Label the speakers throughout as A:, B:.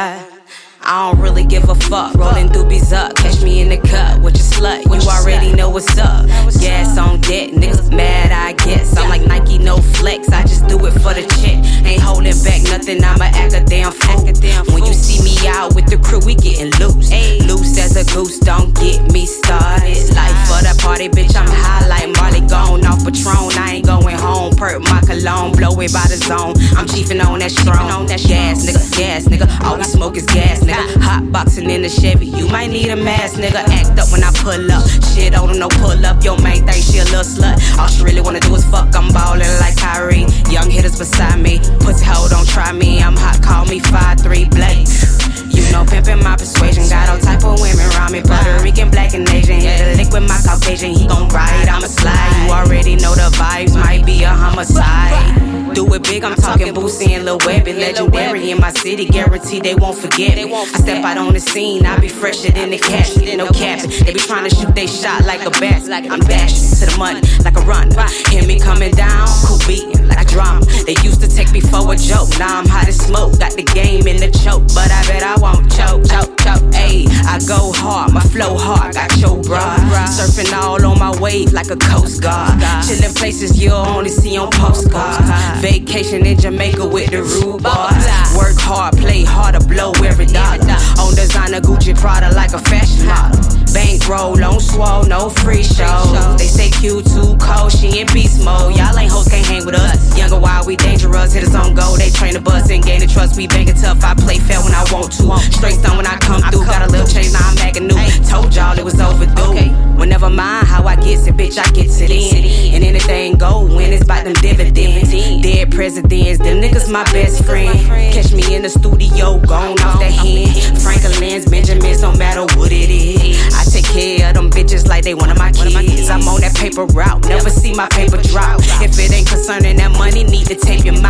A: I don't really give a fuck. Rolling doobies up, catch me in the cut with your slut. You already know what's up. Gas on deck, niggas mad, I guess. I'm like Nike, no flex. I just do it for the chick. Ain't holding back nothing, I'ma act a damn fool. When you see me out with the crew, we getting loose. Loose as a goose, don't get me started. Life for the party, bitch, I'm high like Molly. Gone off Patron, I ain't going home, perk my cologne, blow it by the zone. I'm chiefing on that strong, on that gas, nigga, gas, nigga. All we smoke is gas, nigga. Hot boxing in the Chevy, you might need a mask, nigga. Act up when I pull up. Shit on no pull up. Your main thing, she a little slut. All she really wanna do is fuck. I'm ballin' like Kyrie. Young hitters beside me. Pussy hoe, don't try me. I'm hot, call me 5'3 Blake. You know, pimpin' my persuasion. Got all type of women around me. Puerto Rican, black, and Asian. Hit a lick with my Caucasian. He gon' ride, I'ma slide. You already know the vibes. Might be homicide. Do it big, I'm talking Boosie and Lil Webbie. Legendary in my city, guaranteed they won't forget me. I step out on the scene, I be fresher than the cat. No caps, they be trying to shoot they shot like a bat. I'm dashing to the money like a run. Hear me coming down, cool beating like a drum. They used to take me for a joke, now I'm hot as smoke. Got the game in the choke, Surfing all on my wave like a coast guard. Chillin' places you'll only see on postcards. Vacation in Jamaica with the rude boys. Work hard, play hard to blow every dollar. On designer Gucci Prada like a fashion model. Bankroll on swole, no free show. They say Q too cold, she in beast mode. Y'all ain't hoes, can't hang with us. Younger, wild, we dangerous. Hitters on go, they train the bus and gain the trust. We bangin' tough, I play fair when I want to. Straight stone when I come through. Got a little change, now I'm acting new. Told y'all bitch, I get it in. And anything go when it's about them dividends. Dead presidents, them niggas my best friend. Catch me in the studio, gone off the hand. Franklin's, Benjamins, no matter what it is. I take care of them bitches like they one of my kids. I'm on that paper route, never see my paper drop. If it ain't concerning that money, need to tape your mouth.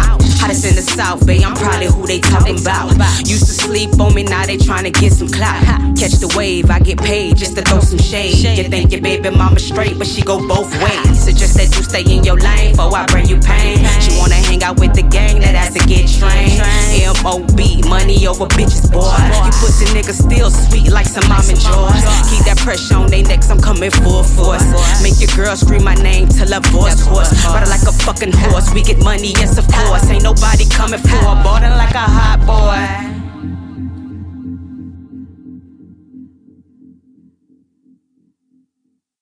A: In the South Bay, I'm probably who they talking about. Used to sleep on me, now they trying to get some clout. Catch the wave, I get paid just to throw some shade. You think your baby mama straight, but she go both ways. Suggest that you stay in your lane, before I bring you pain. She wanna hang out with the gang, that has to get trained. M.O.B. money over bitches, boy. You pussy niggas still sweet like some Almond Joy. Keep that pressure on they necks, I'm coming full force. Make your girl scream my name till her voice hoarse. Ride like a fucking horse, we get money, yes of course. Ain't nobody coming for, ballin' like a hot boy.